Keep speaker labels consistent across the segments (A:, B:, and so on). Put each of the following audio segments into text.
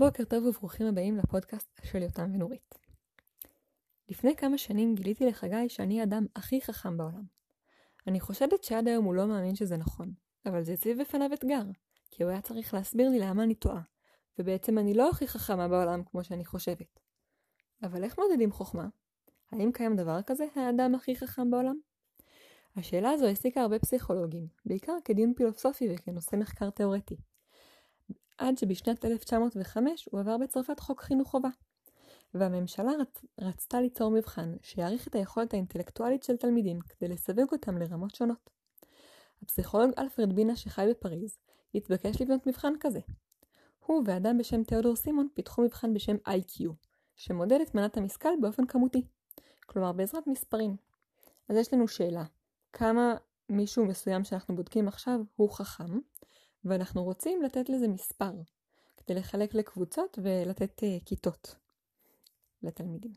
A: בוקר טוב וברוכים הבאים לפודקאסט של יותם ונורית. לפני כמה שנים גיליתי לחגי שאני האדם הכי חכם בעולם. אני חושדת שעד היום הוא לא מאמין שזה נכון, אבל זה הציב בפניו אתגר, כי הוא היה צריך להסביר לי למה אני טועה, ובעצם אני לא הכי חכמה בעולם כמו שאני חושבת. אבל איך מודדים חוכמה? האם קיים דבר כזה, האדם הכי חכם בעולם? השאלה הזו העסיקה הרבה פסיכולוגים, בעיקר כדיון פילוסופי וכנושא מחקר תאורטי. עד שבשנת 1905 הוא עבר בצרפת חוק חינוך חובה. והממשלה רצ... רצתה ליצור מבחן שיעריך את היכולת האינטלקטואלית של תלמידים כדי לסווג אותם לרמות שונות. הפסיכולוג אלפרד בינה שחי בפריז התבקש לבנות מבחן כזה. הוא ואדם בשם תיאודור סימון פיתחו מבחן בשם IQ, שמודד את מנת המשכל באופן כמותי, כלומר בעזרת מספרים. אז יש לנו שאלה, כמה מישהו מסוים שאנחנו בודקים עכשיו הוא חכם, ואנחנו רוצים לתת לזה מספר, כדי לחלק לקבוצות ולתת uh, כיתות לתלמידים.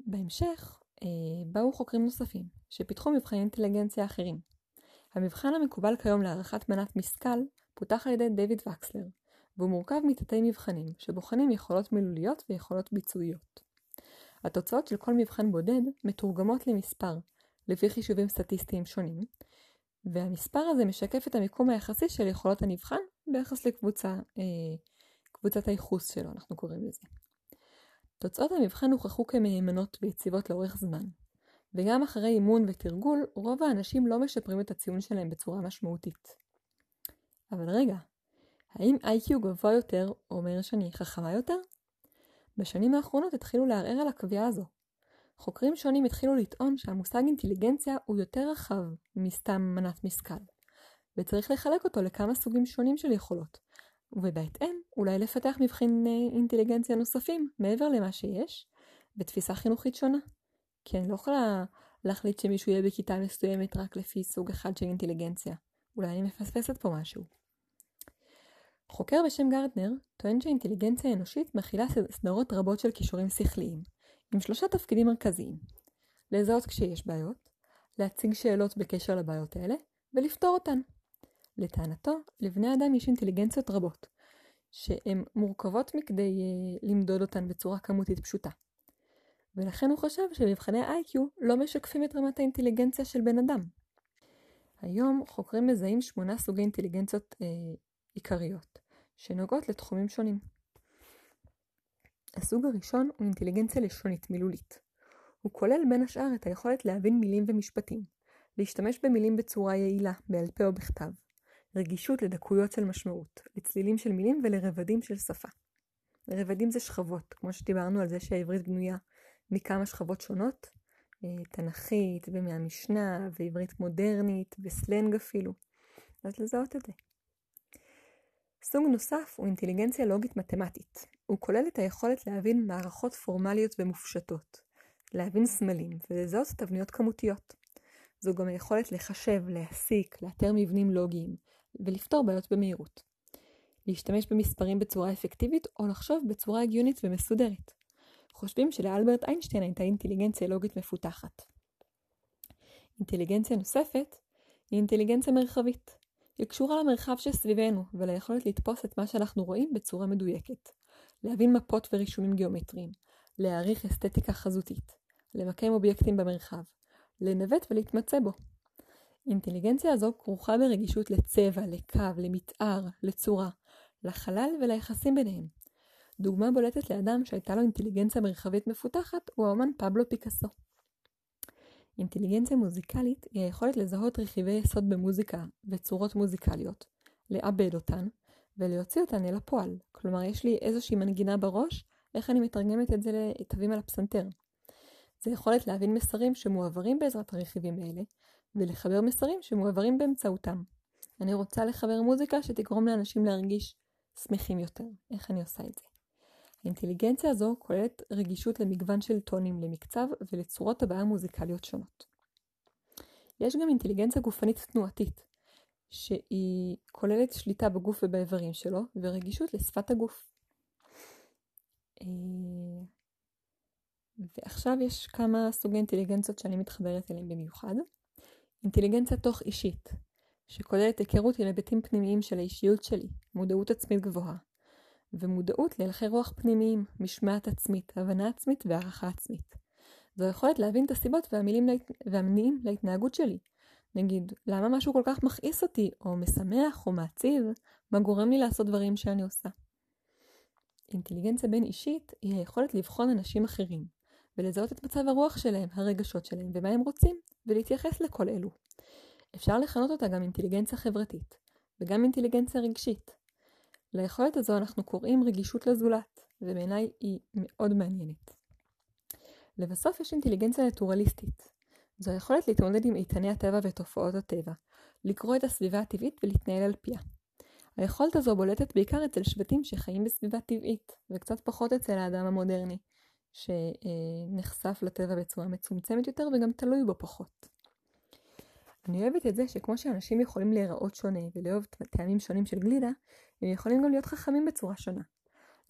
A: בהמשך uh, באו חוקרים נוספים, שפיתחו מבחני אינטליגנציה אחרים. המבחן המקובל כיום להערכת מנת משכל פותח על ידי דיוויד וקסלר, והוא מורכב מתתי מבחנים שבוחנים יכולות מילוליות ויכולות ביצועיות. התוצאות של כל מבחן בודד מתורגמות למספר, לפי חישובים סטטיסטיים שונים, והמספר הזה משקף את המיקום היחסי של יכולות הנבחן ביחס לקבוצה, אה, קבוצת הייחוס שלו, אנחנו קוראים לזה. תוצאות המבחן הוכחו כמהימנות ויציבות לאורך זמן, וגם אחרי אימון ותרגול, רוב האנשים לא משפרים את הציון שלהם בצורה משמעותית. אבל רגע, האם איי-קיו גבוה יותר אומר שאני חכמה יותר? בשנים האחרונות התחילו לערער על הקביעה הזו, חוקרים שונים התחילו לטעון שהמושג אינטליגנציה הוא יותר רחב מסתם מנת משכל, וצריך לחלק אותו לכמה סוגים שונים של יכולות, ובהתאם אולי לפתח מבחני אינטליגנציה נוספים מעבר למה שיש, ותפיסה חינוכית שונה. כי אני לא יכולה להחליט שמישהו יהיה בכיתה מסוימת רק לפי סוג אחד של אינטליגנציה. אולי אני מפספסת פה משהו. חוקר בשם גרטנר טוען שהאינטליגנציה האנושית מכילה סדרות רבות של כישורים שכליים, עם שלושה תפקידים מרכזיים לזהות כשיש בעיות, להציג שאלות בקשר לבעיות האלה, ולפתור אותן. לטענתו, לבני אדם יש אינטליגנציות רבות, שהן מורכבות מכדי uh, למדוד אותן בצורה כמותית פשוטה. ולכן הוא חשב שמבחני ה-IQ לא משקפים את רמת האינטליגנציה של בן אדם. היום חוקרים מזהים שמונה סוגי אינטליגנציות אה, עיקריות, שנוגעות לתחומים שונים. הסוג הראשון הוא אינטליגנציה לשונית מילולית. הוא כולל בין השאר את היכולת להבין מילים ומשפטים, להשתמש במילים בצורה יעילה, בעל פה או בכתב, רגישות לדקויות של משמעות, לצלילים של מילים ולרבדים של שפה. רבדים זה שכבות, כמו שדיברנו על זה שהעברית בנויה מכמה שכבות שונות, אה, תנכית ומהמשנה ועברית מודרנית וסלנג אפילו, אז לזהות את זה. סוג נוסף הוא אינטליגנציה לוגית מתמטית. הוא כולל את היכולת להבין מערכות פורמליות ומופשטות, להבין סמלים ולזהות תבניות כמותיות. זו גם היכולת לחשב, להסיק, לאתר מבנים לוגיים ולפתור בעיות במהירות. להשתמש במספרים בצורה אפקטיבית או לחשוב בצורה הגיונית ומסודרת. חושבים שלאלברט איינשטיין הייתה אינטליגנציה לוגית מפותחת. אינטליגנציה נוספת היא אינטליגנציה מרחבית. היא קשורה למרחב שסביבנו וליכולת לתפוס את מה שאנחנו רואים בצורה מדויקת. להבין מפות ורישומים גיאומטריים, להעריך אסתטיקה חזותית, למקם אובייקטים במרחב, לנווט ולהתמצא בו. אינטליגנציה הזו כרוכה ברגישות לצבע, לקו, למתאר, לצורה, לחלל וליחסים ביניהם. דוגמה בולטת לאדם שהייתה לו אינטליגנציה מרחבית מפותחת הוא האומן פבלו פיקאסו. אינטליגנציה מוזיקלית היא היכולת לזהות רכיבי יסוד במוזיקה וצורות מוזיקליות, לעבד אותן ולהוציא אותן אל הפועל. כלומר, יש לי איזושהי מנגינה בראש, איך אני מתרגמת את זה לתווים על הפסנתר. זה יכולת להבין מסרים שמועברים בעזרת הרכיבים האלה, ולחבר מסרים שמועברים באמצעותם. אני רוצה לחבר מוזיקה שתגרום לאנשים להרגיש שמחים יותר. איך אני עושה את זה? האינטליגנציה הזו כוללת רגישות למגוון של טונים, למקצב ולצורות הבעה מוזיקליות שונות. יש גם אינטליגנציה גופנית תנועתית, שהיא כוללת שליטה בגוף ובאיברים שלו, ורגישות לשפת הגוף. אה, ועכשיו יש כמה סוגי אינטליגנציות שאני מתחברת אליהם במיוחד. אינטליגנציה תוך אישית, שכוללת היכרות עם היבטים פנימיים של האישיות שלי, מודעות עצמית גבוהה, ומודעות להלכי רוח פנימיים, משמעת עצמית, הבנה עצמית והערכה עצמית. זו היכולת להבין את הסיבות והמילים והמניעים להתנהגות שלי. נגיד, למה משהו כל כך מכעיס אותי, או משמח, או מעציב, מה גורם לי לעשות דברים שאני עושה. אינטליגנציה בין אישית היא היכולת לבחון אנשים אחרים, ולזהות את מצב הרוח שלהם, הרגשות שלהם, ומה הם רוצים, ולהתייחס לכל אלו. אפשר לכנות אותה גם אינטליגנציה חברתית, וגם אינטליגנציה רגשית. ליכולת הזו אנחנו קוראים רגישות לזולת, ובעיניי היא מאוד מעניינת. לבסוף יש אינטליגנציה נטורליסטית. זו היכולת להתמודד עם איתני הטבע ותופעות הטבע, לקרוא את הסביבה הטבעית ולהתנהל על פיה. היכולת הזו בולטת בעיקר אצל שבטים שחיים בסביבה טבעית, וקצת פחות אצל האדם המודרני, שנחשף לטבע בצורה מצומצמת יותר וגם תלוי בו פחות. אני אוהבת את זה שכמו שאנשים יכולים להיראות שונה ולאהוב טעמים שונים של גלידה, הם יכולים גם להיות חכמים בצורה שונה.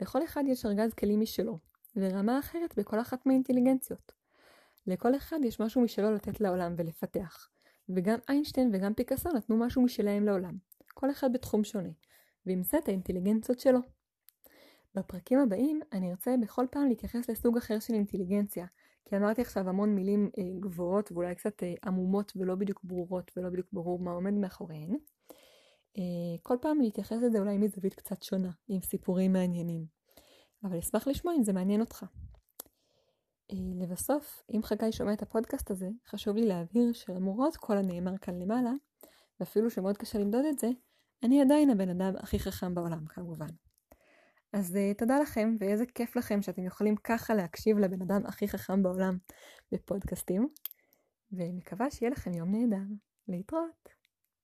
A: לכל אחד יש ארגז כלים משלו, ורמה אחרת בכל אחת מהאינטליגנציות. לכל אחד יש משהו משלו לתת לעולם ולפתח, וגם איינשטיין וגם פיקאסו נתנו משהו משלהם לעולם, כל אחד בתחום שונה, ועם זה את האינטליגנציות שלו. בפרקים הבאים אני ארצה בכל פעם להתייחס לסוג אחר של אינטליגנציה, כי אמרתי עכשיו המון מילים אה, גבוהות ואולי קצת אה, עמומות ולא בדיוק ברורות ולא בדיוק ברור מה עומד מאחוריהן. אה, כל פעם להתייחס לזה אולי מזווית קצת שונה, עם סיפורים מעניינים. אבל אשמח לשמוע אם זה מעניין אותך. אה, לבסוף, אם חגי שומע את הפודקאסט הזה, חשוב לי להבהיר שלמרות כל הנאמר כאן למעלה, ואפילו שמאוד קשה למדוד את זה, אני עדיין הבן אדם הכי חכם בעולם כמובן. אז uh, תודה לכם, ואיזה כיף לכם שאתם יכולים ככה להקשיב לבן אדם הכי חכם בעולם בפודקאסטים, ומקווה שיהיה לכם יום נהדר. להתראות.